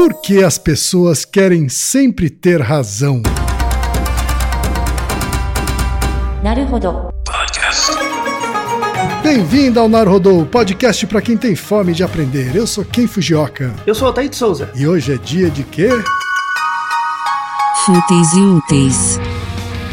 Por que as pessoas querem sempre ter razão? Naruhodo. Bem-vindo ao Naruhodô, podcast para quem tem fome de aprender. Eu sou Ken Fujioka. Eu sou o Altair de Souza. E hoje é dia de quê? Fúteis e úteis.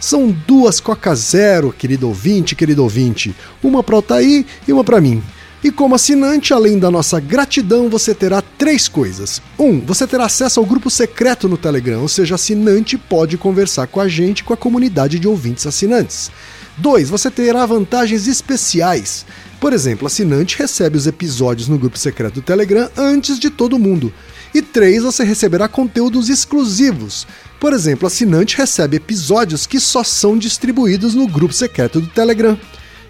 São duas Coca Zero, querido ouvinte, querido ouvinte. Uma para Altair e uma para mim. E como assinante, além da nossa gratidão, você terá três coisas. Um, você terá acesso ao grupo secreto no Telegram, ou seja, assinante pode conversar com a gente com a comunidade de ouvintes assinantes. Dois, você terá vantagens especiais. Por exemplo, assinante recebe os episódios no grupo secreto do Telegram antes de todo mundo. E três, você receberá conteúdos exclusivos. Por exemplo, assinante recebe episódios que só são distribuídos no grupo secreto do Telegram.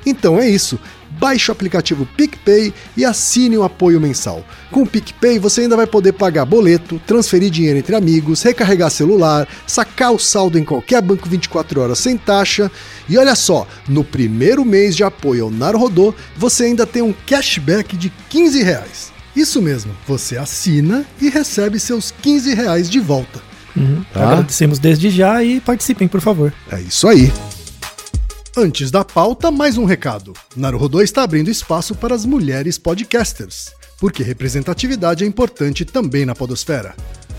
Então é isso. Baixe o aplicativo PicPay e assine o apoio mensal. Com o PicPay você ainda vai poder pagar boleto, transferir dinheiro entre amigos, recarregar celular, sacar o saldo em qualquer banco 24 horas sem taxa. E olha só, no primeiro mês de apoio ao Naruhodô, você ainda tem um cashback de 15 reais. Isso mesmo, você assina e recebe seus 15 reais de volta. Uhum. Tá. Agradecemos desde já e participem, por favor. É isso aí. Antes da pauta, mais um recado. Naruhodô está abrindo espaço para as mulheres podcasters, porque representatividade é importante também na podosfera.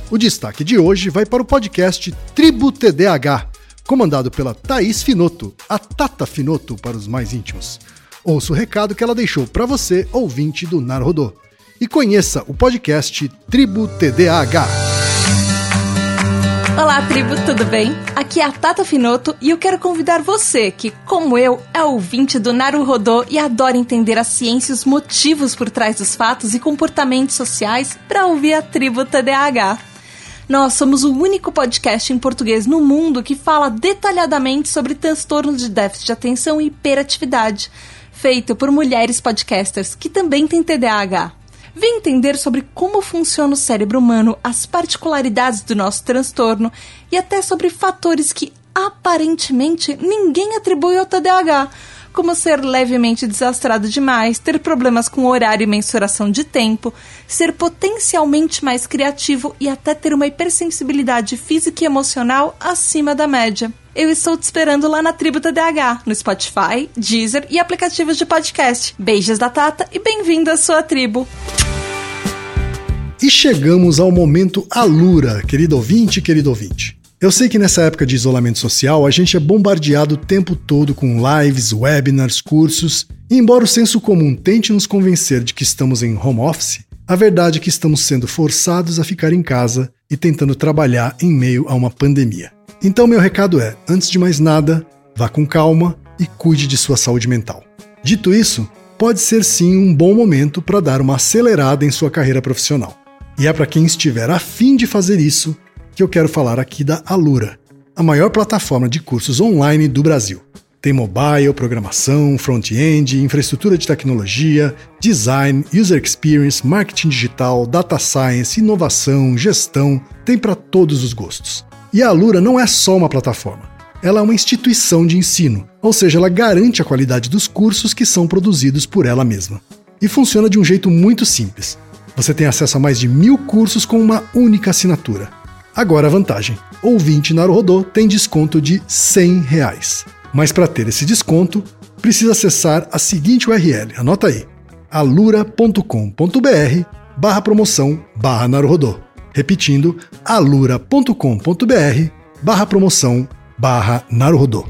O destaque de hoje vai para o podcast Tribo TDAH, comandado pela Thaís Finoto, a Tata Finoto para os mais íntimos. Ouça o recado que ela deixou para você, ouvinte do Naruhodô. E conheça o podcast Tribo TDAH. Olá, tribo, tudo bem? Aqui é a Tata Finoto e eu quero convidar você, que, como eu, é ouvinte do Naruhodô e adora entender a ciência e os motivos por trás dos fatos e comportamentos sociais, para ouvir a tribo TDAH. Nós somos o único podcast em português no mundo que fala detalhadamente sobre transtornos de déficit de atenção e hiperatividade, feito por mulheres podcasters que também têm TDAH. Vem entender sobre como funciona o cérebro humano, as particularidades do nosso transtorno e até sobre fatores que aparentemente ninguém atribui ao TDAH, como ser levemente desastrado demais, ter problemas com horário e mensuração de tempo, ser potencialmente mais criativo e até ter uma hipersensibilidade física e emocional acima da média. Eu estou te esperando lá na Tribo TDAH, no Spotify, Deezer e aplicativos de podcast. Beijos da Tata e bem-vindo à sua tribo! E chegamos ao momento Alura, querido ouvinte, querido ouvinte. Eu sei que nessa época de isolamento social a gente é bombardeado o tempo todo com lives, webinars, cursos, e embora o senso comum tente nos convencer de que estamos em home office, a verdade é que estamos sendo forçados a ficar em casa e tentando trabalhar em meio a uma pandemia. Então, meu recado é: antes de mais nada, vá com calma e cuide de sua saúde mental. Dito isso, pode ser sim um bom momento para dar uma acelerada em sua carreira profissional. E é para quem estiver afim de fazer isso que eu quero falar aqui da Alura, a maior plataforma de cursos online do Brasil. Tem mobile, programação, front-end, infraestrutura de tecnologia, design, user experience, marketing digital, data science, inovação, gestão, tem para todos os gostos. E a Alura não é só uma plataforma. Ela é uma instituição de ensino, ou seja, ela garante a qualidade dos cursos que são produzidos por ela mesma. E funciona de um jeito muito simples. Você tem acesso a mais de mil cursos com uma única assinatura. Agora a vantagem: ouvinte Naruhodô tem desconto de 100 reais. Mas para ter esse desconto, precisa acessar a seguinte URL, anota aí, alura.com.br barra promoção barra Naruhodô. Repetindo, alura.com.br barra promoção barra Naruhodô.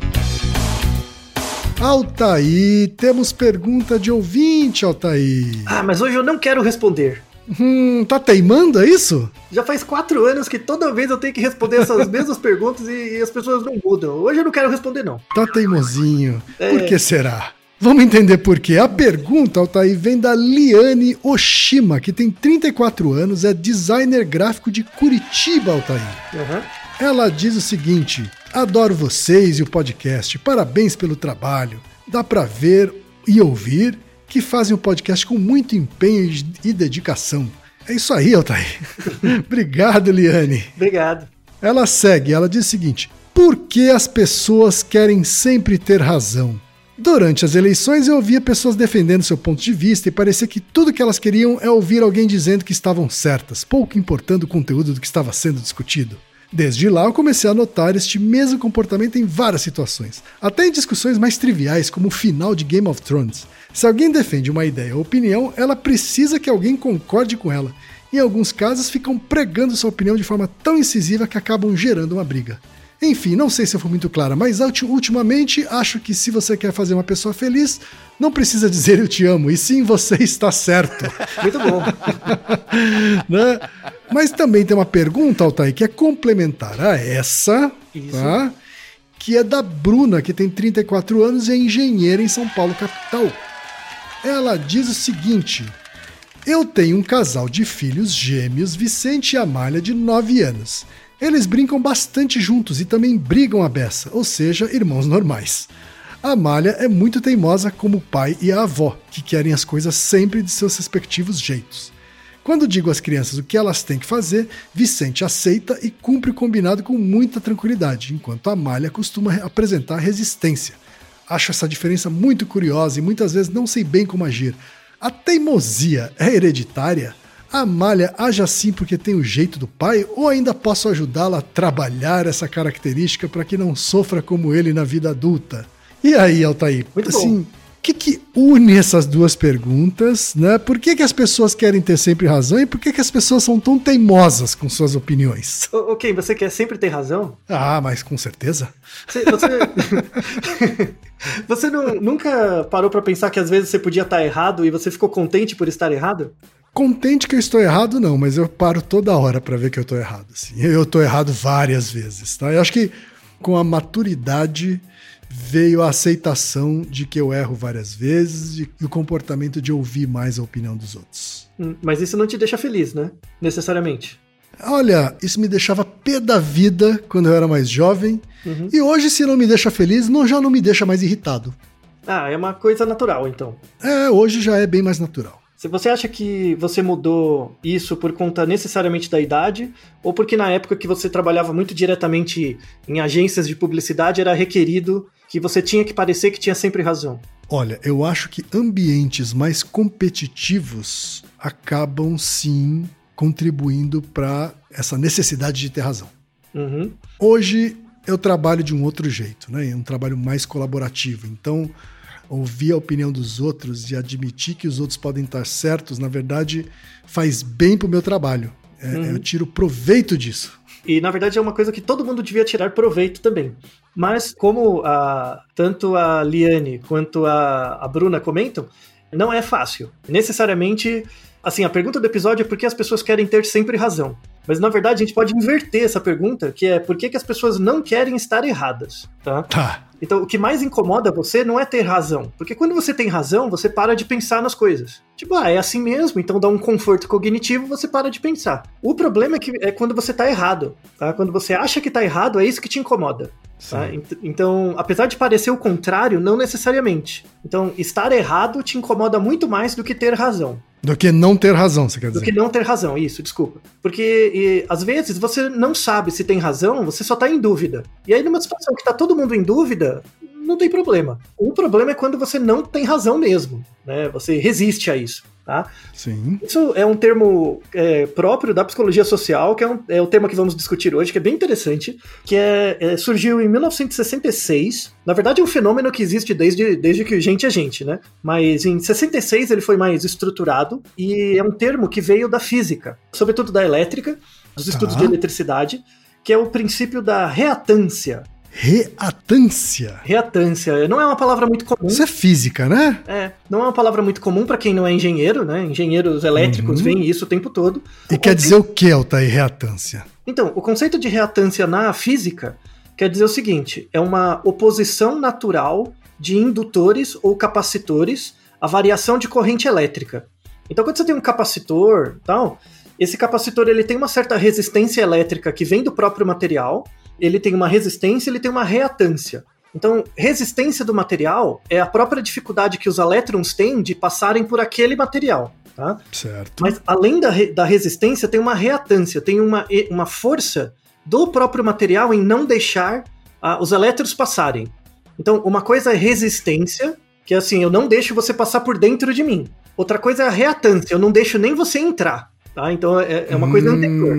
Altaí, temos pergunta de ouvinte, Altaí. Ah, mas hoje eu não quero responder. Hum, tá teimando, é isso? Já faz quatro anos que toda vez eu tenho que responder essas mesmas perguntas e, e as pessoas não mudam. Hoje eu não quero responder, não. Tá teimosinho. É. Por que será? Vamos entender por quê. A pergunta, Altair, vem da Liane Oshima, que tem 34 anos, é designer gráfico de Curitiba, Altair. Aham. Ela diz o seguinte: Adoro vocês e o podcast. Parabéns pelo trabalho. Dá pra ver e ouvir que fazem o podcast com muito empenho e dedicação. É isso aí, Altair. Obrigado, Liane. Obrigado. Ela segue, ela diz o seguinte: Por que as pessoas querem sempre ter razão? Durante as eleições eu ouvia pessoas defendendo seu ponto de vista e parecia que tudo que elas queriam é ouvir alguém dizendo que estavam certas, pouco importando o conteúdo do que estava sendo discutido. Desde lá eu comecei a notar este mesmo comportamento em várias situações, até em discussões mais triviais, como o final de Game of Thrones. Se alguém defende uma ideia ou opinião, ela precisa que alguém concorde com ela. Em alguns casos, ficam pregando sua opinião de forma tão incisiva que acabam gerando uma briga. Enfim, não sei se eu fui muito clara, mas ulti- ultimamente acho que se você quer fazer uma pessoa feliz, não precisa dizer eu te amo, e sim você está certo. Muito bom. né? Mas também tem uma pergunta, Altair, que é complementar a essa, Isso. tá? que é da Bruna, que tem 34 anos e é engenheira em São Paulo, capital. Ela diz o seguinte: Eu tenho um casal de filhos gêmeos, Vicente e Amália, de 9 anos. Eles brincam bastante juntos e também brigam a beça, ou seja, irmãos normais. A Amália é muito teimosa como o pai e a avó, que querem as coisas sempre de seus respectivos jeitos. Quando digo às crianças o que elas têm que fazer, Vicente aceita e cumpre o combinado com muita tranquilidade, enquanto a Amália costuma re- apresentar resistência. Acho essa diferença muito curiosa e muitas vezes não sei bem como agir. A teimosia é hereditária? A Amália age assim porque tem o jeito do pai ou ainda posso ajudá-la a trabalhar essa característica para que não sofra como ele na vida adulta? E aí, Altair? Muito assim, o que, que une essas duas perguntas, né? Por que, que as pessoas querem ter sempre razão e por que, que as pessoas são tão teimosas com suas opiniões? Ok, você quer sempre ter razão? Ah, mas com certeza. Você, você, você não- nunca parou pra pensar que às vezes você podia estar errado e você ficou contente por estar errado? Contente que eu estou errado, não, mas eu paro toda hora pra ver que eu estou errado. Assim. Eu estou errado várias vezes, tá? Eu acho que com a maturidade veio a aceitação de que eu erro várias vezes e o comportamento de ouvir mais a opinião dos outros. Hum, Mas isso não te deixa feliz, né? Necessariamente. Olha, isso me deixava pé da vida quando eu era mais jovem. Uhum. E hoje, se não me deixa feliz, não, já não me deixa mais irritado. Ah, é uma coisa natural, então. É, hoje já é bem mais natural. Se você acha que você mudou isso por conta necessariamente da idade, ou porque na época que você trabalhava muito diretamente em agências de publicidade era requerido que você tinha que parecer que tinha sempre razão? Olha, eu acho que ambientes mais competitivos acabam sim contribuindo para essa necessidade de ter razão. Uhum. Hoje eu trabalho de um outro jeito, né? É um trabalho mais colaborativo. Então, ouvir a opinião dos outros e admitir que os outros podem estar certos, na verdade, faz bem pro meu trabalho. É, Eu tiro proveito disso. E na verdade é uma coisa que todo mundo devia tirar proveito também. Mas como a, tanto a Liane quanto a, a Bruna comentam, não é fácil. Necessariamente, assim, a pergunta do episódio é por que as pessoas querem ter sempre razão. Mas na verdade a gente pode inverter essa pergunta, que é por que, que as pessoas não querem estar erradas, tá? Tá. Então, o que mais incomoda você não é ter razão. Porque quando você tem razão, você para de pensar nas coisas. Tipo, ah, é assim mesmo, então dá um conforto cognitivo, você para de pensar. O problema é que é quando você tá errado, tá? Quando você acha que tá errado, é isso que te incomoda. tá? Ent- Então, apesar de parecer o contrário, não necessariamente. Então, estar errado te incomoda muito mais do que ter razão. Do que não ter razão, você quer Do dizer. que não ter razão, isso, desculpa. Porque e, às vezes você não sabe se tem razão, você só tá em dúvida. E aí, numa situação que tá todo mundo em dúvida, não tem problema. O problema é quando você não tem razão mesmo, né? Você resiste a isso, tá? Sim. Isso é um termo é, próprio da psicologia social, que é, um- é o tema que vamos discutir hoje, que é bem interessante, que é, é, surgiu em 1966. Na verdade, é um fenômeno que existe desde, desde que gente é gente, né? Mas em 66 ele foi mais estruturado e é um termo que veio da física, sobretudo da elétrica, dos estudos Tá. de eletricidade, que é o princípio da reatância. Reatância. Reatância não é uma palavra muito comum. Isso é física, né? É, não é uma palavra muito comum para quem não é engenheiro, né? Engenheiros elétricos Uhum. veem isso o tempo todo. E quer dizer o que, Altair, reatância? Então, o conceito de reatância na física quer dizer o seguinte: é uma oposição natural de indutores ou capacitores a variação de corrente elétrica. Então, quando você tem um capacitor, tal, esse capacitor ele tem uma certa resistência elétrica que vem do próprio material, ele tem uma resistência, ele tem uma reatância. Então, resistência do material é a própria dificuldade que os elétrons têm de passarem por aquele material. Tá? Certo. Mas além da, da resistência, tem uma reatância, tem uma, uma força do próprio material em não deixar ah, os elétrons passarem. Então, uma coisa é resistência, que é assim, eu não deixo você passar por dentro de mim. Outra coisa é a reatância, eu não deixo nem você entrar. Tá? Então, é, é uma coisa anterior.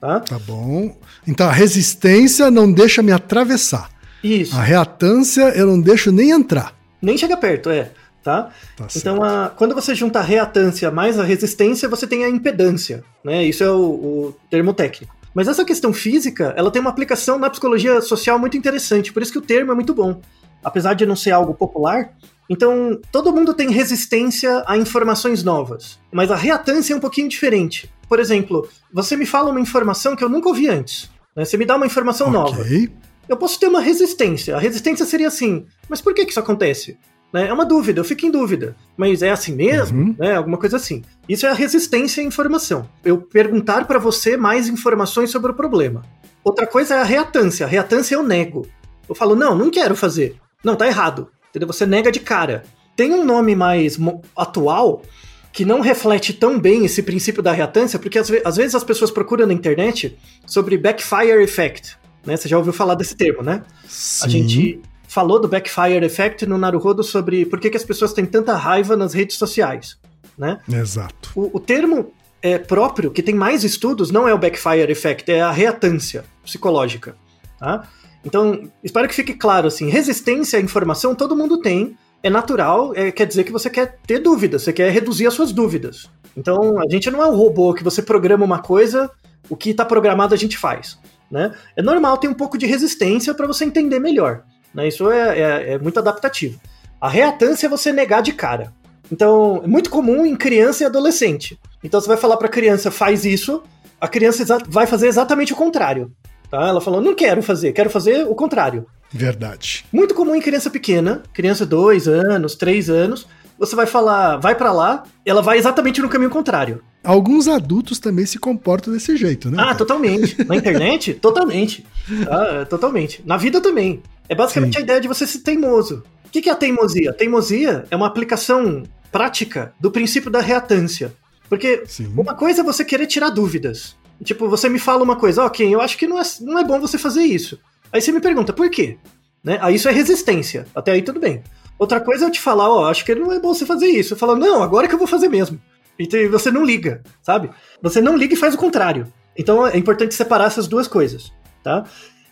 Tá? tá bom. Então a resistência não deixa me atravessar. Isso. A reatância eu não deixo nem entrar. Nem chega perto, é. Tá? Tá Então, a- quando você junta a reatância mais a resistência, você tem a impedância, né? Isso é o, o termo técnico. Mas essa questão física, ela tem uma aplicação na psicologia social muito interessante, por isso que o termo é muito bom. Apesar de não ser algo popular, então todo mundo tem resistência a informações novas, mas a reatância é um pouquinho diferente. Por exemplo, você me fala uma informação que eu nunca ouvi antes, né? Você me dá uma informação nova Ok. eu posso ter uma resistência. A resistência seria assim, mas por que, que isso acontece? Né? É uma dúvida, eu fico em dúvida. Mas é assim mesmo? Uhum. Né? Alguma coisa assim. Isso é a resistência à informação. Eu perguntar para você mais informações sobre o problema. Outra coisa é a reatância. A reatância eu nego. Eu falo, não, não quero fazer. Não, tá errado. Entendeu? Você nega de cara. Tem um nome mais atual que não reflete tão bem esse princípio da reatância, porque às, ve- às vezes as pessoas procuram na internet sobre backfire effect. Né? Você já ouviu falar desse termo, né? A Sim. gente falou do backfire effect no Naruhodo sobre por que, que as pessoas têm tanta raiva nas redes sociais, né? Exato. O, o termo é, próprio, que tem mais estudos, não é o backfire effect, é a reatância psicológica, tá? Então, espero que fique claro, assim, resistência à informação todo mundo tem, é natural, é, quer dizer que você quer ter dúvidas, você quer reduzir as suas dúvidas. Então, a gente não é um robô que você programa uma coisa, o que está programado a gente faz, né? É normal ter um pouco de resistência para você entender melhor, né? Isso é, é- é muito adaptativo. A reatância é você negar de cara. Então, é muito comum em criança e adolescente. Então, você vai falar para a criança, faz isso, a criança vai fazer exatamente o contrário. Tá? Ela falou, não quero fazer, quero fazer o contrário. Verdade. Muito comum em criança pequena, criança 2 anos, 3 anos, você vai falar, vai para lá, ela vai exatamente no caminho contrário. Alguns adultos também se comportam desse jeito, né? Ah, totalmente. Na internet, totalmente. Tá? Totalmente. Na vida também. É basicamente Sim. a ideia de você ser teimoso. O que que é a teimosia? Teimosia é uma aplicação prática do princípio da reatância. Porque Sim. uma coisa é você querer tirar dúvidas. Tipo, você me fala uma coisa, ok, eu acho que não é, não é bom você fazer isso. Aí você me pergunta, por quê? Né? Aí isso é resistência. Até aí tudo bem. Outra coisa é eu te falar, ó, acho que não é bom você fazer isso. Eu falo, não, agora que eu vou fazer mesmo. E te- você não liga, sabe? Você não liga e faz o contrário. Então é importante separar essas duas coisas, tá?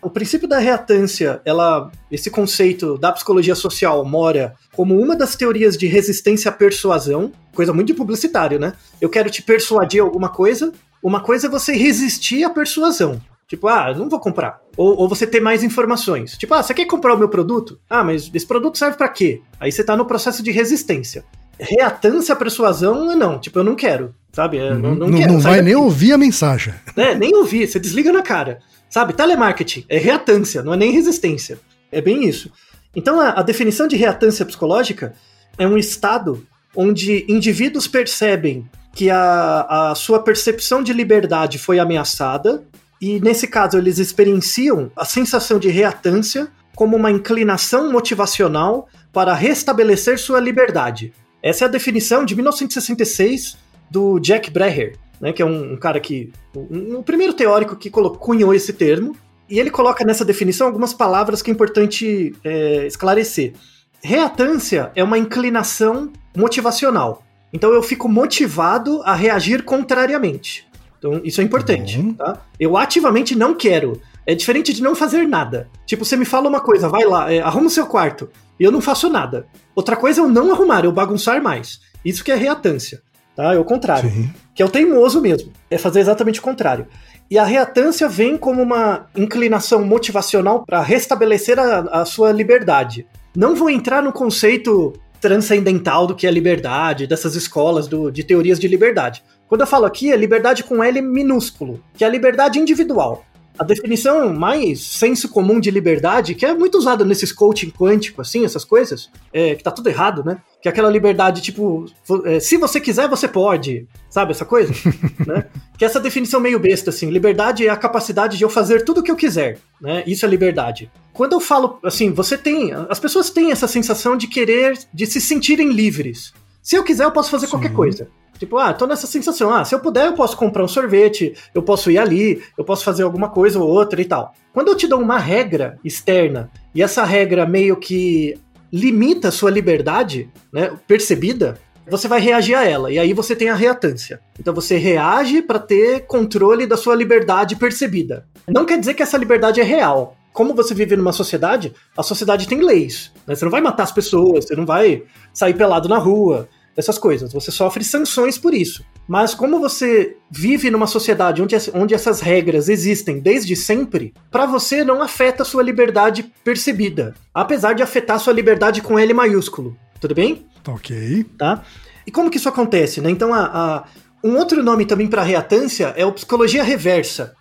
O princípio da reatância, ela, esse conceito da psicologia social mora como uma das teorias de resistência à persuasão, coisa muito de publicitário, né? Eu quero te persuadir alguma coisa, uma coisa é você resistir à persuasão. Tipo, ah, eu não vou comprar. Ou, ou você ter mais informações. Tipo, ah, você quer comprar o meu produto? Ah, mas esse produto serve pra quê? Aí você tá no processo de resistência. Reatância à persuasão, não. Tipo, eu não quero, sabe? Eu não, não não quero. não vai daqui. nem ouvir a mensagem. É, nem ouvir, você desliga na cara. Sabe, telemarketing é reatância, não é nem resistência. É bem isso. Então, a, a definição de reatância psicológica é um estado onde indivíduos percebem que a, a sua percepção de liberdade foi ameaçada, e nesse caso eles experienciam a sensação de reatância como uma inclinação motivacional para restabelecer sua liberdade. Essa é a definição de 1966 do Jack Breher, né, que é um, um cara que. Um, um primeiro teórico que colo- cunhou esse termo. E ele coloca nessa definição algumas palavras que é importante é, esclarecer. Reatância é uma inclinação motivacional. Então eu fico motivado a reagir contrariamente. Então isso é importante, Uhum. tá? Eu ativamente não quero. É diferente de não fazer nada. Tipo, você me fala uma coisa, vai lá, é, arruma o seu quarto. E eu não faço nada. Outra coisa é eu não arrumar, eu bagunçar mais. Isso que é reatância, tá? É o contrário Sim. que é o teimoso mesmo, é fazer exatamente o contrário. E a reatância vem como uma inclinação motivacional para restabelecer a, a sua liberdade. Não vou entrar no conceito transcendental do que é liberdade, dessas escolas do- de teorias de liberdade. Quando eu falo aqui, é liberdade com L minúsculo, que é a liberdade individual. A definição mais senso comum de liberdade, que é muito usada nesses coaching quântico, assim, essas coisas, é, que tá tudo errado, né? Que é aquela liberdade, tipo, é, se você quiser, você pode, sabe essa coisa? né? Que é essa definição meio besta, assim, liberdade é a capacidade de eu fazer tudo o que eu quiser, né? Isso é liberdade. Quando eu falo, assim, você tem, as pessoas têm essa sensação de querer, de se sentirem livres. Se eu quiser, eu posso fazer Sim. qualquer coisa. Tipo, ah, tô nessa sensação. Ah, se eu puder, eu posso comprar um sorvete, eu posso ir ali, eu posso fazer alguma coisa ou outra e tal. Quando eu te dou uma regra externa e essa regra meio que limita sua liberdade, né, percebida, você vai reagir a ela. E aí você tem a reatância. Então você reage para ter controle da sua liberdade percebida. Não quer dizer que essa liberdade é real. Como você vive numa sociedade, a sociedade tem leis. Né? Você não vai matar as pessoas, você não vai sair pelado na rua, essas coisas. Você sofre sanções por isso. Mas como você vive numa sociedade onde, onde essas regras existem desde sempre, para você não afeta sua liberdade percebida, apesar de afetar sua liberdade com L maiúsculo. Tudo bem? Ok. Tá? E como que isso acontece? Né? Então, a, a um outro nome também para reatância é o psicologia reversa.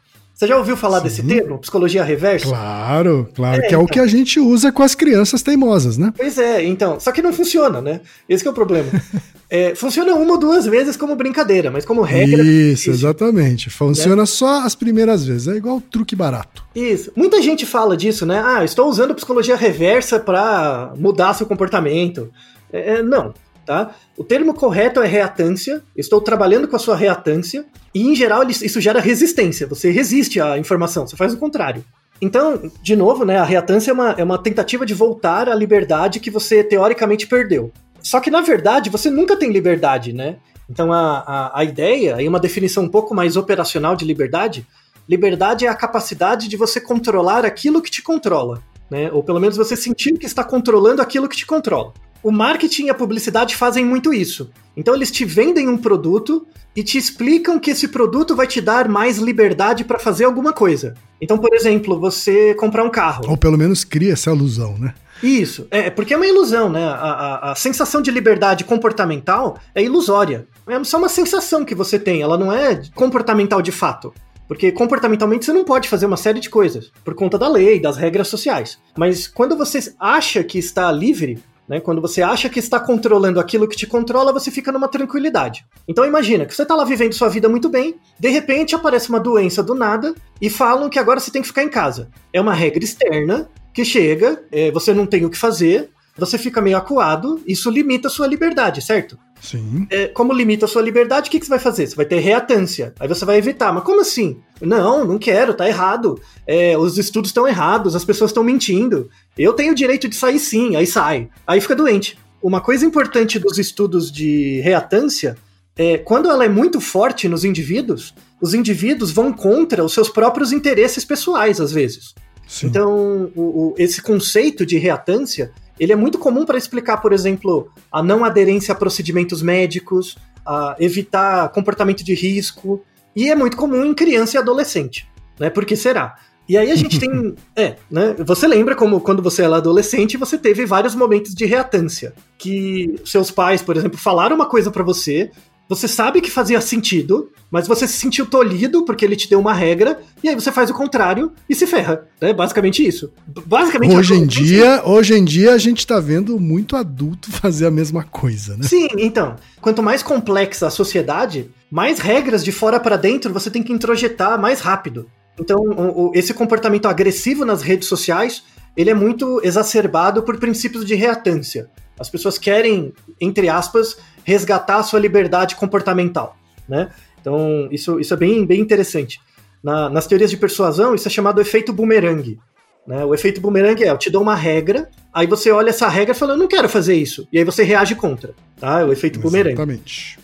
Você já ouviu falar Sim. desse termo, psicologia reversa? Claro, claro, é, que é então. o que a gente usa com as crianças teimosas, né? Pois é, então, só que não funciona, né? Esse é o problema. é, funciona uma ou duas vezes como brincadeira, mas como regra. Isso, exatamente. Funciona né? só as primeiras vezes, é igual truque barato. Isso. Muita gente fala disso, né? Ah, estou usando psicologia reversa para mudar seu comportamento. É, é não, tá? O termo correto é reatância. Estou trabalhando com a sua reatância e em geral isso gera resistência. Você resiste à informação, você faz o contrário. Então, de novo, né, a reatância é uma, é uma tentativa de voltar à liberdade que você teoricamente perdeu. Só que na verdade você nunca tem liberdade, né? Então a, a, a ideia, e uma definição um pouco mais operacional de liberdade, liberdade é a capacidade de você controlar aquilo que te controla. Né? Ou pelo menos você sentir que está controlando aquilo que te controla o marketing e a publicidade fazem muito isso. Então eles te vendem um produto e te explicam que esse produto vai te dar mais liberdade para fazer alguma coisa. Então, por exemplo, você comprar um carro. Ou pelo menos cria essa ilusão, né? Isso, é porque é uma ilusão, né? A, a, a, sensação de liberdade comportamental é ilusória. É só uma sensação que você tem, ela não é comportamental de fato. Porque comportamentalmente você não pode fazer uma série de coisas, por conta da lei, das regras sociais. Mas quando você acha que está livre, né? Quando você acha que está controlando aquilo que te controla, você fica numa tranquilidade. Então imagina que você está lá vivendo sua vida muito bem, de repente aparece uma doença do nada e falam que agora você tem que ficar em casa. É uma regra externa que chega, é, você não tem o que fazer, você fica meio acuado, isso limita a sua liberdade, certo? Sim. É, como limita a sua liberdade, o que, que você vai fazer? Você vai ter reatância. Aí você vai evitar. Mas como assim? Não, não quero, tá errado. É, os estudos estão errados, as pessoas estão mentindo. Eu tenho o direito de sair sim, aí sai. Aí fica doente. Uma coisa importante dos estudos de reatância é quando ela é muito forte nos indivíduos, os indivíduos vão contra os seus próprios interesses pessoais, às vezes. Sim. Então, o, o, esse conceito de reatância ele é muito comum para explicar, por exemplo, a não aderência a procedimentos médicos, a evitar comportamento de risco, e é muito comum em criança e adolescente, né? Por que será? E aí a gente tem. É, né? Você lembra como quando você era adolescente, você teve vários momentos de reatância. Que seus pais, por exemplo, falaram uma coisa para você, você sabe que fazia sentido, mas você se sentiu tolhido porque ele te deu uma regra, e aí você faz o contrário e se ferra. É né? basicamente isso. Basicamente hoje em dia, hoje em dia a gente tá vendo muito adulto fazer a mesma coisa, né? Sim, então, quanto mais complexa a sociedade, mais regras de fora para dentro você tem que introjetar mais rápido. Então, esse comportamento agressivo nas redes sociais, ele é muito exacerbado por princípios de reatância. As pessoas querem, entre aspas, resgatar a sua liberdade comportamental, né? Então, isso, isso é bem, bem interessante. Na, nas teorias de persuasão, isso é chamado efeito boomerang. Né? O efeito boomerang é, eu te dou uma regra, aí você olha essa regra e fala, eu não quero fazer isso. E aí você reage contra. Tá? É o efeito Exatamente. boomerang.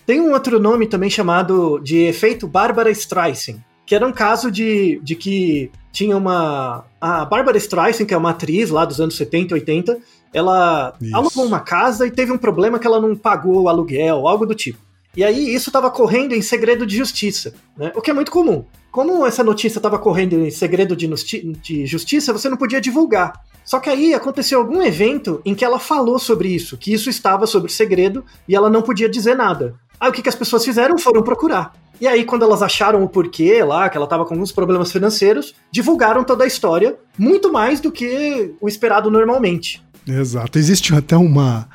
Tem um outro nome também chamado de efeito Barbara Streisand, que era um caso de, de que tinha uma... A Barbara Streisand, que é uma atriz lá dos anos 70, 80, ela isso. alugou uma casa e teve um problema que ela não pagou o aluguel, algo do tipo. E aí isso estava correndo em segredo de justiça, né? o que é muito comum. Como essa notícia estava correndo em segredo de, de justiça, você não podia divulgar. Só que aí aconteceu algum evento em que ela falou sobre isso, que isso estava sobre segredo e ela não podia dizer nada. Aí o que, que as pessoas fizeram? Foram procurar. E aí, quando elas acharam o porquê lá, que ela estava com alguns problemas financeiros, divulgaram toda a história, muito mais do que o esperado normalmente. Exato. Existe até uma,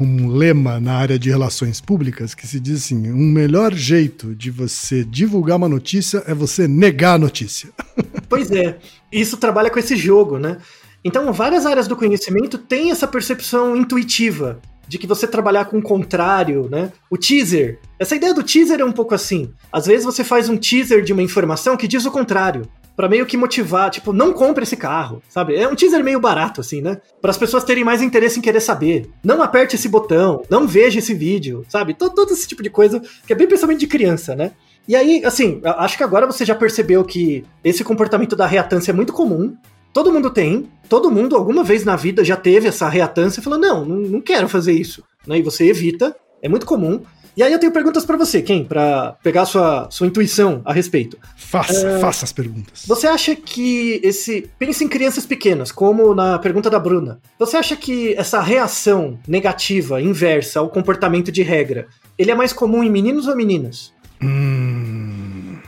um lema na área de relações públicas que se diz assim: um melhor jeito de você divulgar uma notícia é você negar a notícia. Pois é, isso trabalha com esse jogo, né? Então, várias áreas do conhecimento têm essa percepção intuitiva de que você trabalhar com o contrário, né? O teaser. Essa ideia do teaser é um pouco assim. Às vezes você faz um teaser de uma informação que diz o contrário. Pra meio que motivar, tipo, não compre esse carro, sabe? É um teaser meio barato, assim, né? Para as pessoas terem mais interesse em querer saber. Não aperte esse botão, não veja esse vídeo, sabe? Todo, todo esse tipo de coisa que é bem pensamento de criança, né? E aí, assim, acho que agora você já percebeu que esse comportamento da reatância é muito comum. Todo mundo tem, todo mundo alguma vez na vida já teve essa reatância e falou: não, não, não quero fazer isso. Né? E você evita, é muito comum. E aí eu tenho perguntas para você, quem? Para pegar sua, sua intuição a respeito. Faça, é... faça as perguntas. Você acha que esse. Pense em crianças pequenas, como na pergunta da Bruna. Você acha que essa reação negativa, inversa ao comportamento de regra, ele é mais comum em meninos ou meninas? Hum.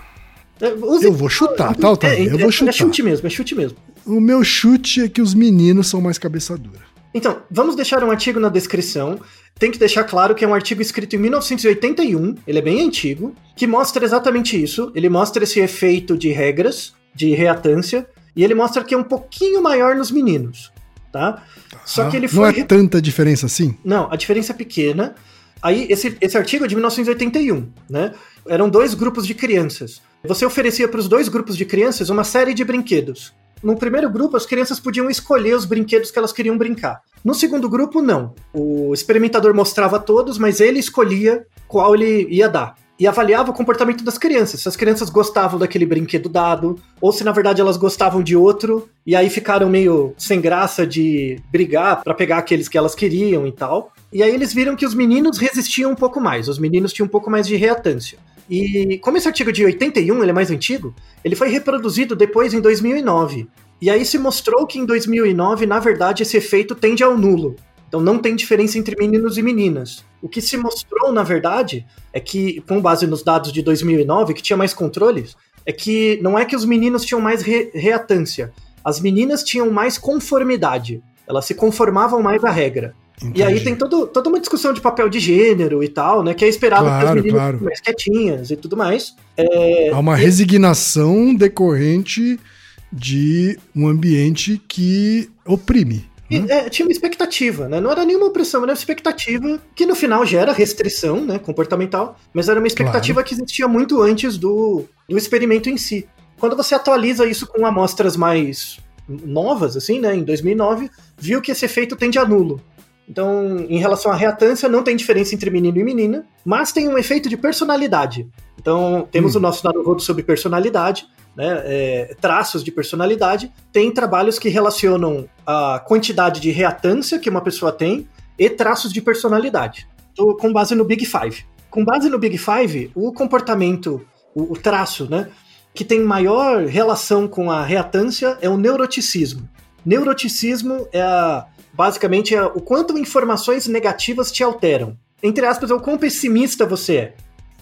É, use... Eu vou chutar, tá, Otávio? É, eu vou chutar. É chute mesmo, é chute mesmo. O meu chute é que os meninos são mais cabeça dura. Então, vamos deixar um artigo na descrição. Tem que deixar claro que é um artigo escrito em 1981, ele é bem antigo, que mostra exatamente isso. Ele mostra esse efeito de regras, de reatância, e ele mostra que é um pouquinho maior nos meninos, tá? Só que ele foi... Não é tanta diferença assim? Não, a diferença é pequena. Aí, esse, esse artigo é de 1981, né? Eram dois grupos de crianças. Você oferecia para os dois grupos de crianças uma série de brinquedos. No primeiro grupo, as crianças podiam escolher os brinquedos que elas queriam brincar. No segundo grupo, não. O experimentador mostrava todos, mas ele escolhia qual ele ia dar. E avaliava o comportamento das crianças. Se as crianças gostavam daquele brinquedo dado, ou se na verdade elas gostavam de outro, e aí ficaram meio sem graça de brigar para pegar aqueles que elas queriam e tal. E aí eles viram que os meninos resistiam um pouco mais, os meninos tinham um pouco mais de reatância. E como esse artigo de 81 ele é mais antigo, ele foi reproduzido depois em 2009. E aí se mostrou que em 2009, na verdade, esse efeito tende ao nulo. Então não tem diferença entre meninos e meninas. O que se mostrou, na verdade, é que, com base nos dados de 2009, que tinha mais controles, é que não é que os meninos tinham mais re reatância, as meninas tinham mais conformidade. Elas se conformavam mais à regra. Entendi. E aí tem todo, toda uma discussão de papel de gênero e tal, né? Que é esperado claro, que claro. mais quietinhas e tudo mais. É, Há uma e... resignação decorrente de um ambiente que oprime. E, né? é, tinha uma expectativa, né? Não era nenhuma opressão, era uma expectativa que no final gera restrição, né? Comportamental, mas era uma expectativa claro. que existia muito antes do, do experimento em si. Quando você atualiza isso com amostras mais novas, assim, né? Em 2009, viu que esse efeito tende a nulo. Então, em relação à reatância, não tem diferença entre menino e menina, mas tem um efeito de personalidade. Então, temos hum. o nosso Naruhodo sobre personalidade, né, é, traços de personalidade. Tem trabalhos que relacionam a quantidade de reatância que uma pessoa tem e traços de personalidade, então, com base no Big Five. Com base no Big Five, o comportamento, o, o traço, né, que tem maior relação com a reatância é o neuroticismo. Neuroticismo é a basicamente é o quanto informações negativas te alteram. Entre aspas, é o quão pessimista você é.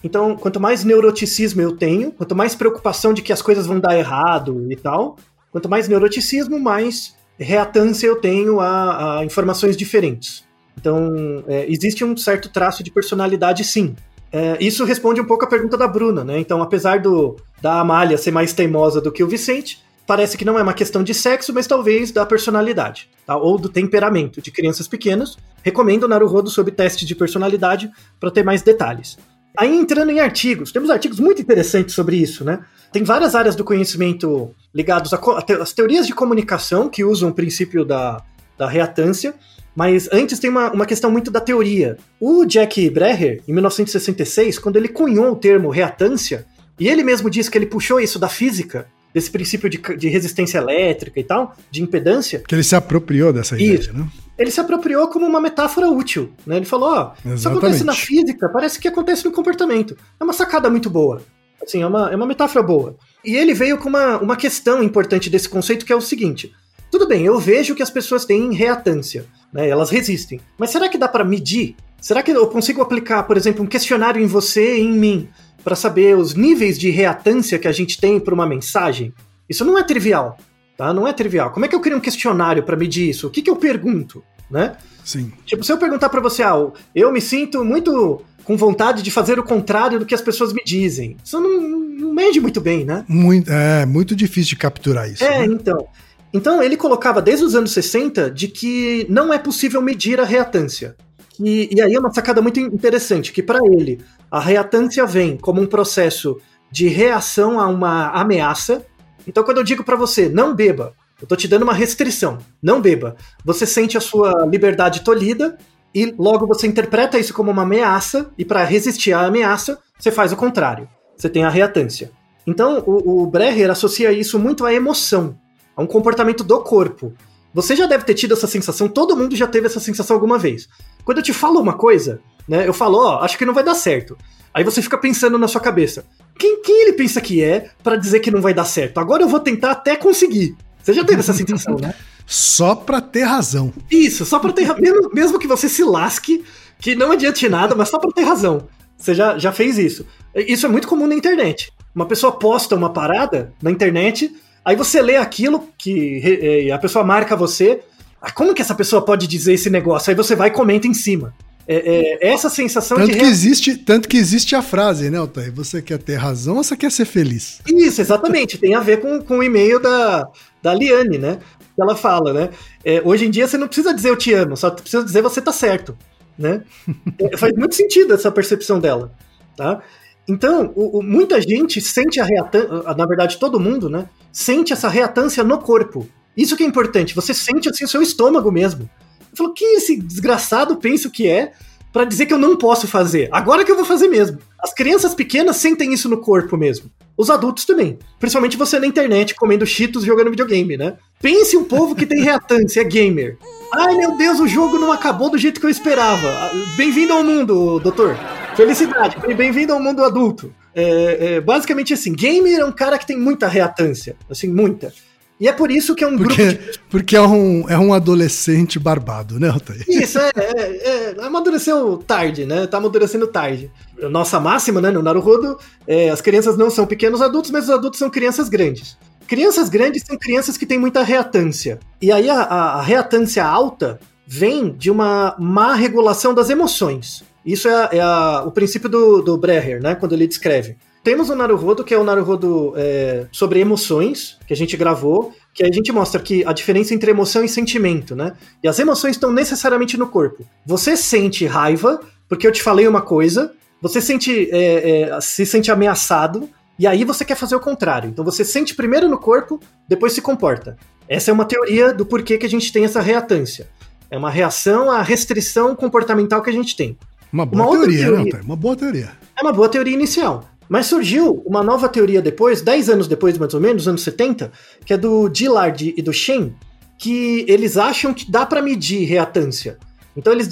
Então, quanto mais neuroticismo eu tenho, quanto mais preocupação de que as coisas vão dar errado e tal, quanto mais neuroticismo, mais reatância eu tenho a, a informações diferentes. Então, é, existe um certo traço de personalidade, sim. É, isso responde um pouco à pergunta da Bruna, né? Então, apesar do da Amália ser mais teimosa do que o Vicente, parece que não é uma questão de sexo, mas talvez da personalidade, tá? ou do temperamento de crianças pequenas. Recomendo o Naruhodo sobre teste de personalidade para ter mais detalhes. Aí entrando em artigos, temos artigos muito interessantes sobre isso, né? Tem várias áreas do conhecimento ligados às teorias de comunicação que usam o princípio da, da reatância, mas antes tem uma, uma questão muito da teoria. O Jack Breher, em 1966, quando ele cunhou o termo reatância, e ele mesmo disse que ele puxou isso da física, desse princípio de, de resistência elétrica e tal, de impedância. Que ele se apropriou dessa ideia, né? Ele se apropriou como uma metáfora útil, né? Ele falou, ó, oh, isso acontece na física, parece que acontece no comportamento. É uma sacada muito boa. Assim, é uma, é uma metáfora boa. E ele veio com uma, uma questão importante desse conceito, que é o seguinte. Tudo bem, eu vejo que as pessoas têm reatância, né? Elas resistem. Mas será que dá para medir? Será que eu consigo aplicar, por exemplo, um questionário em você e em mim para saber os níveis de reatância que a gente tem para uma mensagem, isso não é trivial, tá? Não é trivial. Como é que eu crio um questionário para medir isso? O que, que eu pergunto, né? Sim. Tipo, se eu perguntar para você, ah, eu me sinto muito com vontade de fazer o contrário do que as pessoas me dizem. Isso não, não mede muito bem, né? Muito, é muito difícil de capturar isso. É, né? então. Então ele colocava desde os anos 60 de que não é possível medir a reatância. E, e aí é uma sacada muito interessante, que para ele a reatância vem como um processo de reação a uma ameaça. Então quando eu digo para você, não beba, eu tô te dando uma restrição, não beba. Você sente a sua liberdade tolhida e logo você interpreta isso como uma ameaça e para resistir à ameaça, você faz o contrário. Você tem a reatância. Então o, o Breher associa isso muito à emoção a um comportamento do corpo. Você já deve ter tido essa sensação, todo mundo já teve essa sensação alguma vez. Quando eu te falo uma coisa, né, eu falo, ó, acho que não vai dar certo. Aí você fica pensando na sua cabeça, quem, quem ele pensa que é para dizer que não vai dar certo? Agora eu vou tentar até conseguir. Você já teve essa sensação, né? Só pra ter razão. Isso, só pra ter razão. Mesmo, mesmo que você se lasque, que não adiante nada, mas só pra ter razão. Você já, já fez isso. Isso é muito comum na internet. Uma pessoa posta uma parada na internet, Aí você lê aquilo que a pessoa marca você. Ah, como que essa pessoa pode dizer esse negócio? Aí você vai e comenta em cima. É, é essa sensação tanto de. Que existe, tanto que existe a frase, né, Altair? Você quer ter razão ou você quer ser feliz? Isso, exatamente. Tem a ver com, com o e-mail da, da Liane, né? Ela fala, né? É, hoje em dia você não precisa dizer eu te amo, só precisa dizer você tá certo. Né? é, faz muito sentido essa percepção dela. Tá? Então, o, o, muita gente sente a reatância, na verdade todo mundo, né? Sente essa reatância no corpo. Isso que é importante, você sente assim o seu estômago mesmo. Falou, que esse desgraçado pensa o que é para dizer que eu não posso fazer? Agora que eu vou fazer mesmo. As crianças pequenas sentem isso no corpo mesmo. Os adultos também. Principalmente você na internet comendo cheetos jogando videogame, né? Pense um povo que tem reatância, é gamer. Ai meu Deus, o jogo não acabou do jeito que eu esperava. Bem-vindo ao mundo, doutor. Felicidade, bem-vindo ao mundo adulto. É, é, basicamente assim, gamer é um cara que tem muita reatância, assim, muita. E é por isso que é um porque, grupo. De... Porque é um, é um adolescente barbado, né, Altair? Isso, é, é, é, Amadureceu tarde, né? Tá amadurecendo tarde. Nossa máxima, né, no Naruhodo, é, as crianças não são pequenos adultos, mas os adultos são crianças grandes. Crianças grandes são crianças que têm muita reatância. E aí a, a reatância alta vem de uma má regulação das emoções. Isso é, é a, o princípio do, do Breher, né? Quando ele descreve. Temos o Naruhodo, que é o Naruhodo é, sobre emoções, que a gente gravou, que a gente mostra que a diferença entre emoção e sentimento, né? E as emoções estão necessariamente no corpo. Você sente raiva, porque eu te falei uma coisa, você sente, é, é, se sente ameaçado, e aí você quer fazer o contrário. Então você sente primeiro no corpo, depois se comporta. Essa é uma teoria do porquê que a gente tem essa reatância. É uma reação à restrição comportamental que a gente tem. Uma boa uma teoria, teoria. Né, uma boa teoria. É uma boa teoria inicial. Mas surgiu uma nova teoria depois, 10 anos depois, mais ou menos, anos 70, que é do Dillard e do Shen, que eles acham que dá para medir reatância. Então eles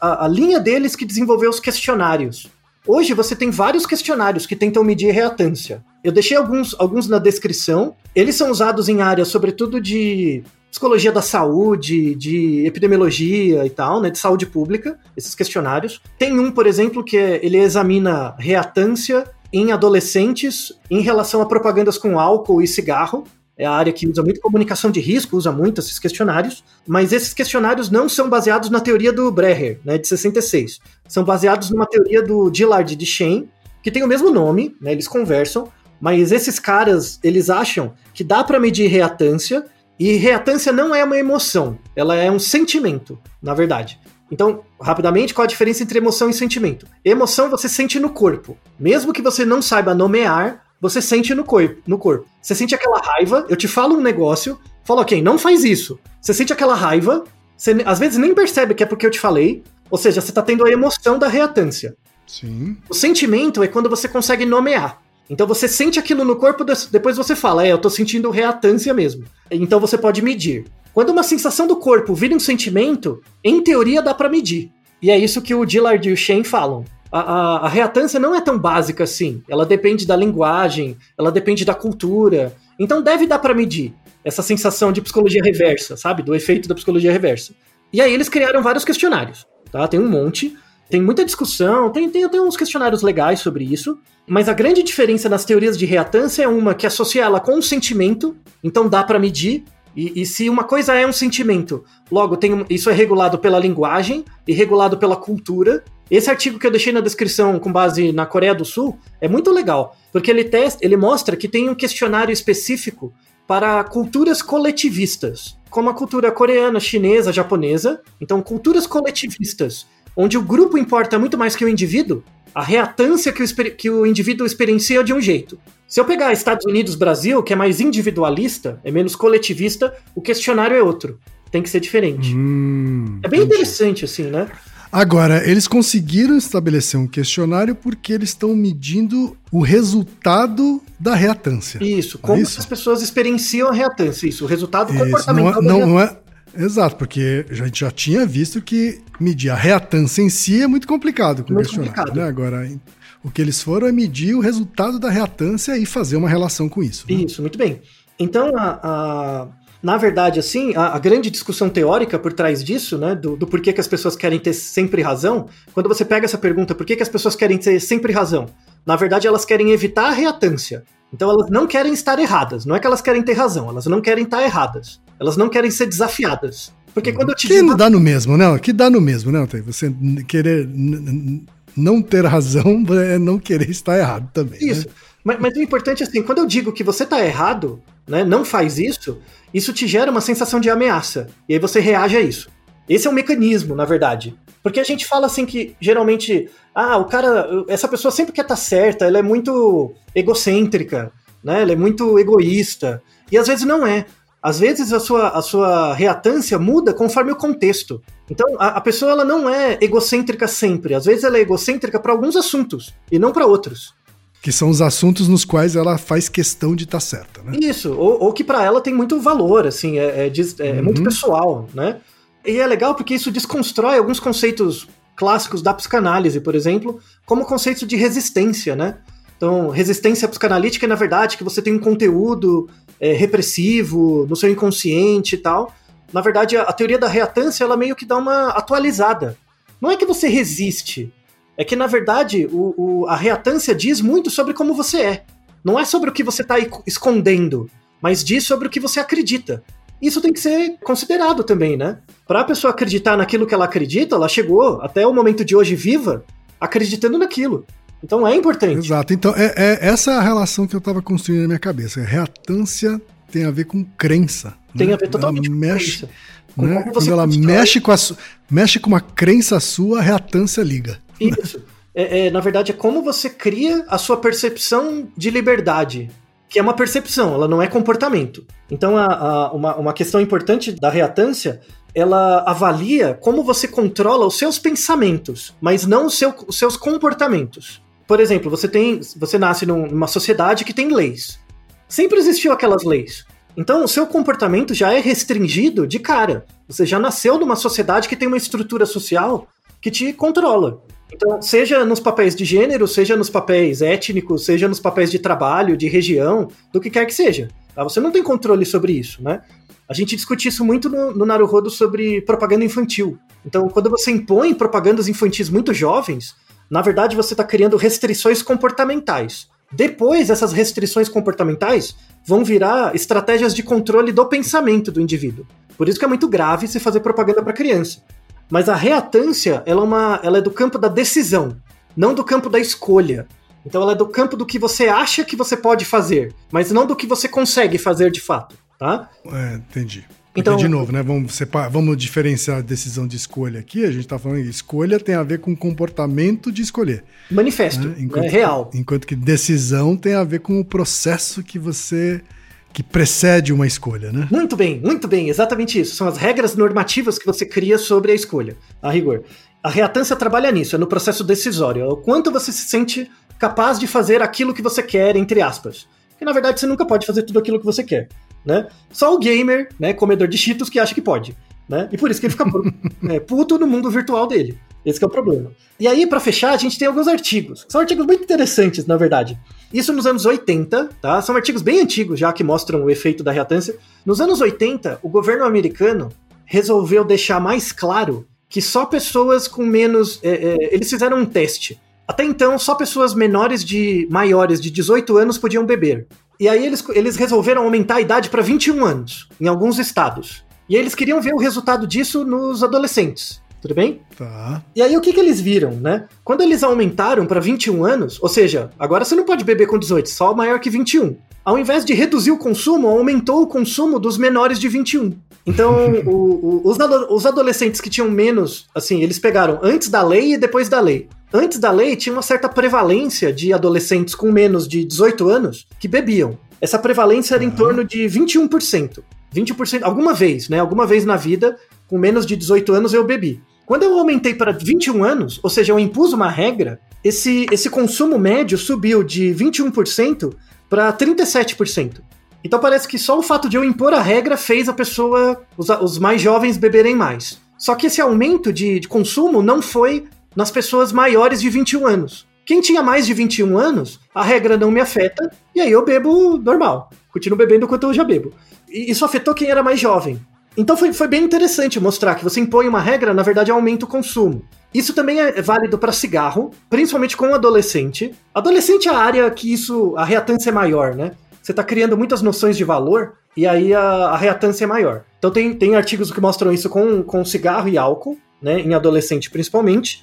a, a linha deles que desenvolveu os questionários. Hoje você tem vários questionários que tentam medir reatância. Eu deixei alguns, alguns na descrição. Eles são usados em áreas, sobretudo, de psicologia da saúde, de epidemiologia e tal, né, de saúde pública, esses questionários. Tem um, por exemplo, que é, ele examina reatância em adolescentes em relação a propagandas com álcool e cigarro. É a área que usa muito comunicação de risco, usa muito esses questionários, mas esses questionários não são baseados na teoria do Breher, né, de 66. São baseados numa teoria do Dillard de Shen, que tem o mesmo nome, né, eles conversam, mas esses caras, eles acham que dá para medir reatância e reatância não é uma emoção, ela é um sentimento, na verdade. Então, rapidamente, qual a diferença entre emoção e sentimento? Emoção você sente no corpo. Mesmo que você não saiba nomear, você sente no corpo. No corpo. Você sente aquela raiva, eu te falo um negócio, falo, ok, não faz isso. Você sente aquela raiva, você às vezes nem percebe que é porque eu te falei, ou seja, você está tendo a emoção da reatância. Sim. O sentimento é quando você consegue nomear. Então você sente aquilo no corpo, depois você fala, é, eu tô sentindo reatância mesmo. Então você pode medir. Quando uma sensação do corpo vira um sentimento, em teoria dá para medir. E é isso que o Dillard e o Shane falam. A, a, a, reatância não é tão básica assim. Ela depende da linguagem, ela depende da cultura. Então deve dar para medir essa sensação de psicologia reversa, sabe? Do efeito da psicologia reversa. E aí eles criaram vários questionários, tá? Tem um monte. Tem muita discussão, tem, tem até uns questionários legais sobre isso, mas a grande diferença nas teorias de reatância é uma que associa ela com um sentimento, então dá para medir, e, e, se uma coisa é um sentimento, logo tem, isso é regulado pela linguagem e regulado pela cultura. Esse artigo que eu deixei na descrição com base na Coreia do Sul é muito legal, porque ele, testa, ele mostra que tem um questionário específico para culturas coletivistas, como a cultura coreana, chinesa, japonesa. Então, culturas coletivistas, onde o grupo importa muito mais que o indivíduo, a reatância que o, que o indivíduo experiencia de um jeito. Se eu pegar Estados Unidos, Brasil, que é mais individualista, é menos coletivista, o questionário é outro. Tem que ser diferente. Hum, é bem entendi. interessante, assim, né? Agora, eles conseguiram estabelecer um questionário porque eles estão medindo o resultado da reatância. Isso, como é isso? as pessoas experienciam a reatância. Isso, o resultado isso, comportamental não é, não, é, Exato, porque a gente já tinha visto que medir a reatância em si é muito complicado com muito o questionário. Complicado. Né? Agora, o que eles foram é medir o resultado da reatância e fazer uma relação com isso. Né? Isso, muito bem. Então, a, a, na verdade, assim, a, a, grande discussão teórica por trás disso, né, do, do porquê que as pessoas querem ter sempre razão, quando você pega essa pergunta, por que, que as pessoas querem ter sempre razão? Na verdade, elas querem evitar a reatância. Então, elas não querem estar erradas. Não é que elas querem ter razão, elas não querem estar erradas. Elas não querem ser desafiadas. Porque quando eu te que digo... dá no mesmo, né? Que dá no mesmo, né? Você querer não ter razão é não querer estar errado também. Né? Isso. Né? Mas, mas, o importante é assim, quando eu digo que você está errado, né, não faz isso, isso te gera uma sensação de ameaça. E aí você reage a isso. Esse é o mecanismo, na verdade. Porque a gente fala assim que geralmente, ah, o cara, essa pessoa sempre quer estar tá certa, ela é muito egocêntrica, né? Ela é muito egoísta. E às vezes não é. Às vezes a sua, a sua reatância muda conforme o contexto. Então a, a pessoa ela não é egocêntrica sempre. Às vezes ela é egocêntrica para alguns assuntos e não para outros. Que são os assuntos nos quais ela faz questão de estar tá certa, né? Isso, ou, ou que para ela tem muito valor, assim, é, é, é, é uhum. muito pessoal, né? E é legal porque isso desconstrói alguns conceitos clássicos da psicanálise, por exemplo, como o conceito de resistência, né? Então, resistência psicanalítica é, na verdade, que você tem um conteúdo é, repressivo no seu inconsciente e tal. Na verdade, a, a teoria da reatância, ela meio que dá uma atualizada. Não é que você resiste, é que, na verdade, o, o, a reatância diz muito sobre como você é. Não é sobre o que você está escondendo, mas diz sobre o que você acredita. Isso tem que ser considerado também, né? Para a pessoa acreditar naquilo que ela acredita, ela chegou até o momento de hoje viva acreditando naquilo. Então é importante. Exato. Então é, é essa a relação que eu estava construindo na minha cabeça. Reatância tem a ver com crença. Tem né? a ver totalmente ela com mexe, crença. Né? Quando ela mexe com, a, mexe com uma crença sua, a reatância liga. Isso. É, é, na verdade, é como você cria a sua percepção de liberdade, que é uma percepção, ela não é comportamento. Então, a, a, uma, uma questão importante da reatância ela avalia como você controla os seus pensamentos, mas não seu, os seus comportamentos. Por exemplo, você tem, você nasce numa sociedade que tem leis. Sempre existiu aquelas leis. Então, o seu comportamento já é restringido de cara. Você já nasceu numa sociedade que tem uma estrutura social que te controla. Então, seja nos papéis de gênero, seja nos papéis étnicos, seja nos papéis de trabalho, de região, do que quer que seja. Tá? Você não tem controle sobre isso, né? A gente discute isso muito no, no Naruhodo sobre propaganda infantil. Então, quando você impõe propagandas infantis muito jovens, na verdade, você está criando restrições comportamentais. Depois, essas restrições comportamentais vão virar estratégias de controle do pensamento do indivíduo. Por isso que é muito grave se fazer propaganda para criança. Mas a reatância, ela é, uma, ela é do campo da decisão, não do campo da escolha. Então ela é do campo do que você acha que você pode fazer, mas não do que você consegue fazer de fato, tá? É, entendi. Então, de novo, né? Vamos, separar, vamos diferenciar a decisão de escolha aqui. A gente está falando que escolha tem a ver com comportamento de escolher. Manifesto, né? enquanto, é real. Enquanto que decisão tem a ver com o processo que você que precede uma escolha, né? Muito bem, muito bem, exatamente isso. São as regras normativas que você cria sobre a escolha, a rigor. A reatância trabalha nisso, é no processo decisório, é o quanto você se sente capaz de fazer aquilo que você quer, entre aspas. Que na verdade você nunca pode fazer tudo aquilo que você quer né? Só o gamer, né, comedor de cheetos, que acha que pode, né? E por isso que ele fica é, puto no mundo virtual dele. Esse é o problema. E aí, para fechar, a gente tem alguns artigos. São artigos muito interessantes, na verdade. Isso nos anos 80, tá? São artigos bem antigos já que mostram o efeito da reatância. Nos anos 80, o governo americano resolveu deixar mais claro que só pessoas com menos. É, é, eles fizeram um teste. Até então, só pessoas menores de. maiores de 18 anos podiam beber. E aí eles, eles resolveram aumentar a idade para 21 anos, em alguns estados. E aí eles queriam ver o resultado disso nos adolescentes. Tudo bem? Tá. E aí o que, que eles viram, né? Quando eles aumentaram para 21 anos, ou seja, agora você não pode beber com 18, só maior que 21. Ao invés de reduzir o consumo, aumentou o consumo dos menores de 21. Então, o, o, os, os adolescentes que tinham menos, assim, eles pegaram antes da lei e depois da lei. Antes da lei, tinha uma certa prevalência de adolescentes com menos de 18 anos que bebiam. Essa prevalência era em torno de 21%. 20%, alguma vez, né? Alguma vez na vida, com menos de 18 anos, eu bebi. Quando eu aumentei para 21 anos, ou seja, eu impus uma regra, esse, esse consumo médio subiu de 21% para 37%. Então parece que só o fato de eu impor a regra fez a pessoa, os, os mais jovens beberem mais. Só que esse aumento de, de consumo não foi nas pessoas maiores de 21 anos. Quem tinha mais de 21 anos, a regra não me afeta, e aí eu bebo normal. Continuo bebendo enquanto eu já bebo. E isso afetou quem era mais jovem. Então foi, foi bem interessante mostrar que você impõe uma regra, na verdade aumenta o consumo. Isso também é válido para cigarro, principalmente com adolescente. Adolescente é a área que isso, a reatância é maior, né? Você está criando muitas noções de valor e aí a, a reatância é maior. Então tem, tem artigos que mostram isso com, com cigarro e álcool, né? Em adolescente principalmente.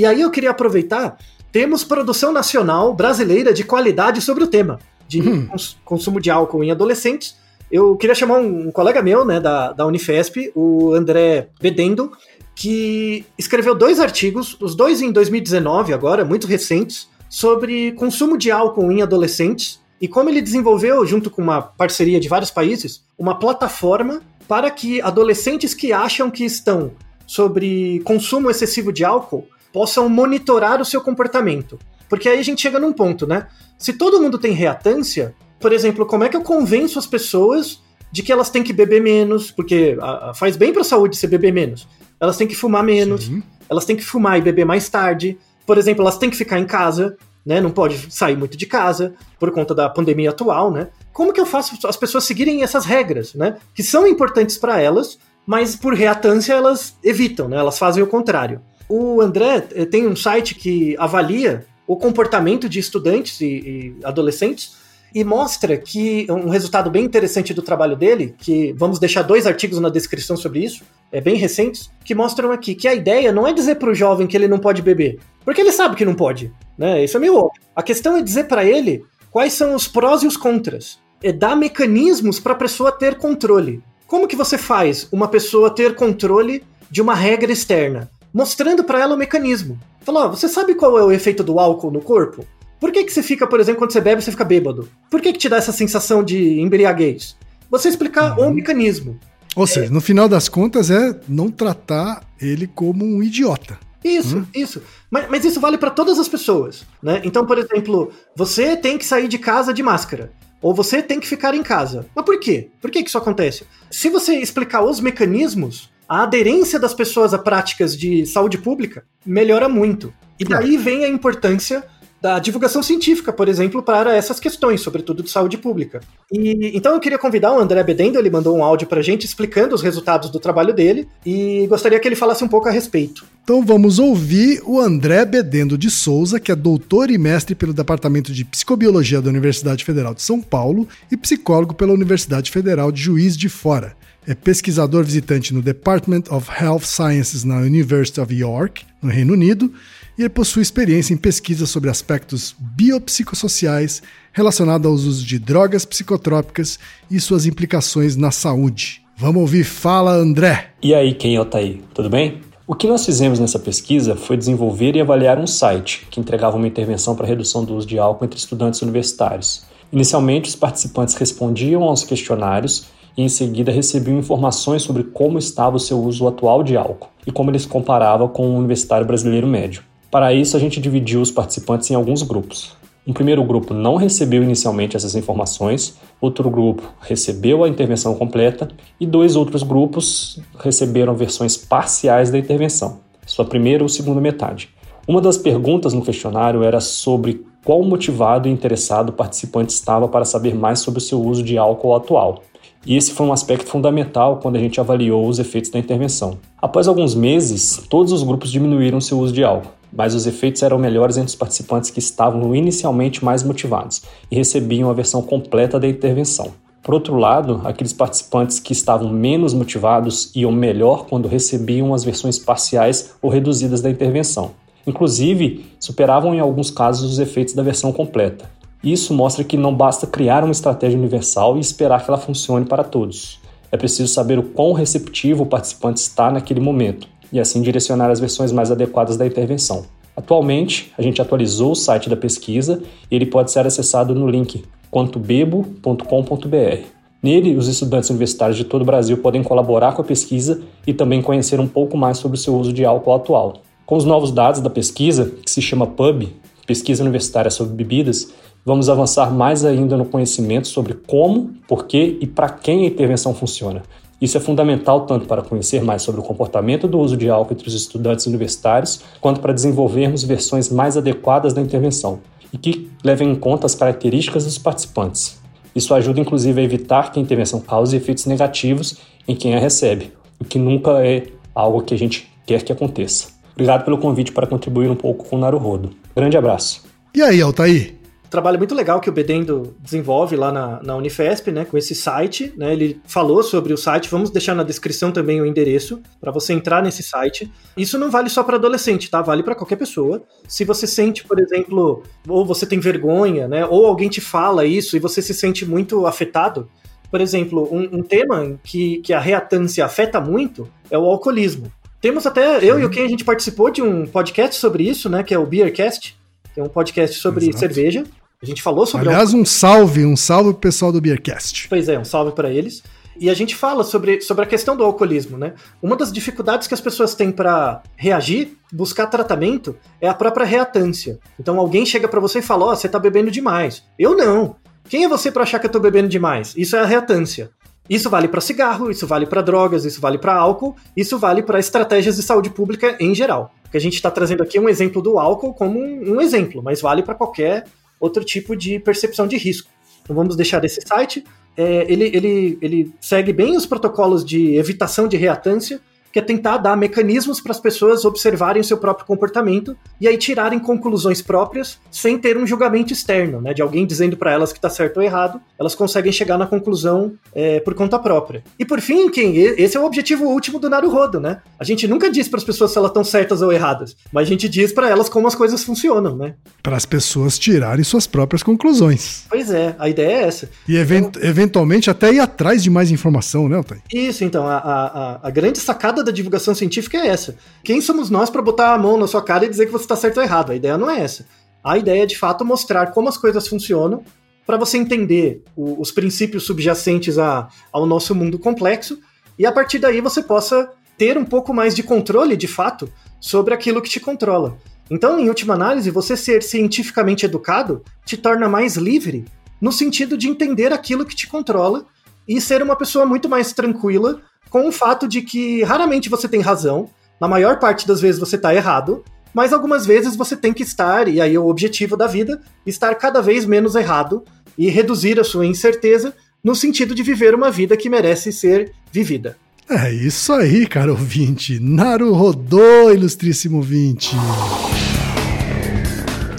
E aí eu queria aproveitar, temos produção nacional brasileira de qualidade sobre o tema de hum. cons consumo de álcool em adolescentes eu queria chamar um, um colega meu, né, da, da Unifesp, o André Bedendo, que escreveu dois artigos, os dois em 2019 agora, muito recentes, sobre consumo de álcool em adolescentes e como ele desenvolveu, junto com uma parceria de vários países, uma plataforma para que adolescentes que acham que estão sobre consumo excessivo de álcool possam monitorar o seu comportamento. Porque aí a gente chega num ponto, né? Se todo mundo tem reatância, por exemplo, como é que eu convenço as pessoas de que elas têm que beber menos, porque a, a, faz bem para a saúde você beber menos. Elas têm que fumar menos, Sim. elas têm que fumar e beber mais tarde. Por exemplo, elas têm que ficar em casa, né? Não pode sair muito de casa por conta da pandemia atual, né? Como que eu faço as pessoas seguirem essas regras, né? Que são importantes para elas, mas por reatância elas evitam, né? Elas fazem o contrário. O André eh, tem um site que avalia o comportamento de estudantes e, e adolescentes e mostra que um resultado bem interessante do trabalho dele, que vamos deixar dois artigos na descrição sobre isso, é bem recentes, que mostram aqui que a ideia não é dizer para o jovem que ele não pode beber, porque ele sabe que não pode, né? Isso é meio óbvio. A questão é dizer para ele quais são os prós e os contras, é dar mecanismos para a pessoa ter controle. Como que você faz uma pessoa ter controle de uma regra externa? Mostrando para ela o mecanismo. Falou, oh, você sabe qual é o efeito do álcool no corpo? Por que, que você fica, por exemplo, quando você bebe, você fica bêbado? Por que, que te dá essa sensação de embriaguez? Você explicar uhum. o mecanismo. Ou seja, é... no final das contas é não tratar ele como um idiota. Isso, hum? isso. Mas, mas, isso vale para todas as pessoas, né? Então, por exemplo, você tem que sair de casa de máscara. Ou você tem que ficar em casa. Mas por quê? Por que, que isso acontece? Se você explicar os mecanismos, a aderência das pessoas a práticas de saúde pública melhora muito. E daí vem a importância da divulgação científica, por exemplo, para essas questões, sobretudo de saúde pública. E então eu queria convidar o André Bedendo, ele mandou um áudio para a gente explicando os resultados do trabalho dele e gostaria que ele falasse um pouco a respeito. Então vamos ouvir o André Bedendo de Souza, que é doutor e mestre pelo Departamento de Psicobiologia da Universidade Federal de São Paulo e psicólogo pela Universidade Federal de Juiz de Fora. É pesquisador visitante no Department of Health Sciences na University of York, no Reino Unido, e ele possui experiência em pesquisa sobre aspectos biopsicossociais relacionados aos usos de drogas psicotrópicas e suas implicações na saúde. Vamos ouvir Fala André. E aí, quem é o Taí? Tudo bem? O que nós fizemos nessa pesquisa foi desenvolver e avaliar um site que entregava uma intervenção para redução do uso de álcool entre estudantes universitários. Inicialmente, os participantes respondiam aos questionários e em seguida recebiam informações sobre como estava o seu uso atual de álcool e como ele se comparava com o universitário brasileiro médio. Para isso, a gente dividiu os participantes em alguns grupos. Um primeiro grupo não recebeu inicialmente essas informações, outro grupo recebeu a intervenção completa e dois outros grupos receberam versões parciais da intervenção, sua primeira ou segunda metade. Uma das perguntas no questionário era sobre qual motivado e interessado o participante estava para saber mais sobre o seu uso de álcool atual. E esse foi um aspecto fundamental quando a gente avaliou os efeitos da intervenção. Após alguns meses, todos os grupos diminuíram seu uso de álcool, mas os efeitos eram melhores entre os participantes que estavam inicialmente mais motivados e recebiam a versão completa da intervenção. Por outro lado, aqueles participantes que estavam menos motivados iam melhor quando recebiam as versões parciais ou reduzidas da intervenção. Inclusive, superavam em alguns casos os efeitos da versão completa. Isso mostra que não basta criar uma estratégia universal e esperar que ela funcione para todos. É preciso saber o quão receptivo o participante está naquele momento e assim direcionar as versões mais adequadas da intervenção. Atualmente, a gente atualizou o site da pesquisa e ele pode ser acessado no link quantobebo.com.br. Nele, os estudantes universitários de todo o Brasil podem colaborar com a pesquisa e também conhecer um pouco mais sobre o seu uso de álcool atual. Com os novos dados da pesquisa, que se chama PUB, Pesquisa Universitária sobre Bebidas, vamos avançar mais ainda no conhecimento sobre como, por que e para quem a intervenção funciona. Isso é fundamental tanto para conhecer mais sobre o comportamento do uso de álcool entre os estudantes universitários, quanto para desenvolvermos versões mais adequadas da intervenção e que levem em conta as características dos participantes. Isso ajuda inclusive a evitar que a intervenção cause efeitos negativos em quem a recebe, o que nunca é algo que a gente quer que aconteça. Obrigado pelo convite para contribuir um pouco com o Naruhodo. Grande abraço. E aí, Altair? Trabalho muito legal que o Bedendo desenvolve lá na, na Unifesp, né, com esse site, né, ele falou sobre o site, vamos deixar na descrição também o endereço para você entrar nesse site. Isso não vale só para adolescente, tá? Vale para qualquer pessoa. Se você sente, por exemplo, ou você tem vergonha, né, ou alguém te fala isso e você se sente muito afetado, por exemplo, um, um tema que, que a reatância afeta muito é o alcoolismo. Temos até, eu e o Ken, a gente participou de um podcast sobre isso, né, que é o Beercast, que é um podcast sobre Exato. cerveja. A gente falou sobre. Aliás, um salve, um salve pro pessoal do Beercast. Pois é, um salve para eles. E a gente fala sobre, sobre a questão do alcoolismo, né? Uma das dificuldades que as pessoas têm para reagir, buscar tratamento, é a própria reatância. Então alguém chega para você e fala: Ó, oh, você tá bebendo demais. Eu não. Quem é você para achar que eu tô bebendo demais? Isso é a reatância. Isso vale para cigarro, isso vale para drogas, isso vale para álcool, isso vale para estratégias de saúde pública em geral. O que a gente está trazendo aqui é um exemplo do álcool como um, um exemplo, mas vale para qualquer outro tipo de percepção de risco. Então vamos deixar esse site. É, ele, ele, ele segue bem os protocolos de evitação de reatância, que é tentar dar mecanismos para as pessoas observarem o seu próprio comportamento e aí tirarem conclusões próprias sem ter um julgamento externo, né, de alguém dizendo para elas que está certo ou errado, elas conseguem chegar na conclusão é, por conta própria. E por fim, quem esse é o objetivo último do Naruhodo, né? A gente nunca diz para as pessoas se elas estão certas ou erradas, mas a gente diz para elas como as coisas funcionam, né? Para as pessoas tirarem suas próprias conclusões. Pois é, a ideia é essa. E event então, eventualmente até ir atrás de mais informação, né, Otay? Isso, então, a, a, a grande sacada da divulgação científica é essa. Quem somos nós para botar a mão na sua cara e dizer que você está certo ou errado? A ideia não é essa. A ideia é, de fato, mostrar como as coisas funcionam para você entender o, os princípios subjacentes a, ao nosso mundo complexo e, a partir daí, você possa ter um pouco mais de controle, de fato, sobre aquilo que te controla. Então, em última análise, você ser cientificamente educado te torna mais livre no sentido de entender aquilo que te controla e ser uma pessoa muito mais tranquila com o fato de que raramente você tem razão, na maior parte das vezes você está errado, mas algumas vezes você tem que estar, e aí é o objetivo da vida, estar cada vez menos errado e reduzir a sua incerteza no sentido de viver uma vida que merece ser vivida. É isso aí, cara ouvinte. Naru rodou, ilustríssimo ouvinte.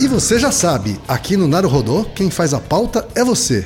E você já sabe, aqui no Naru Rodô, quem faz a pauta é você.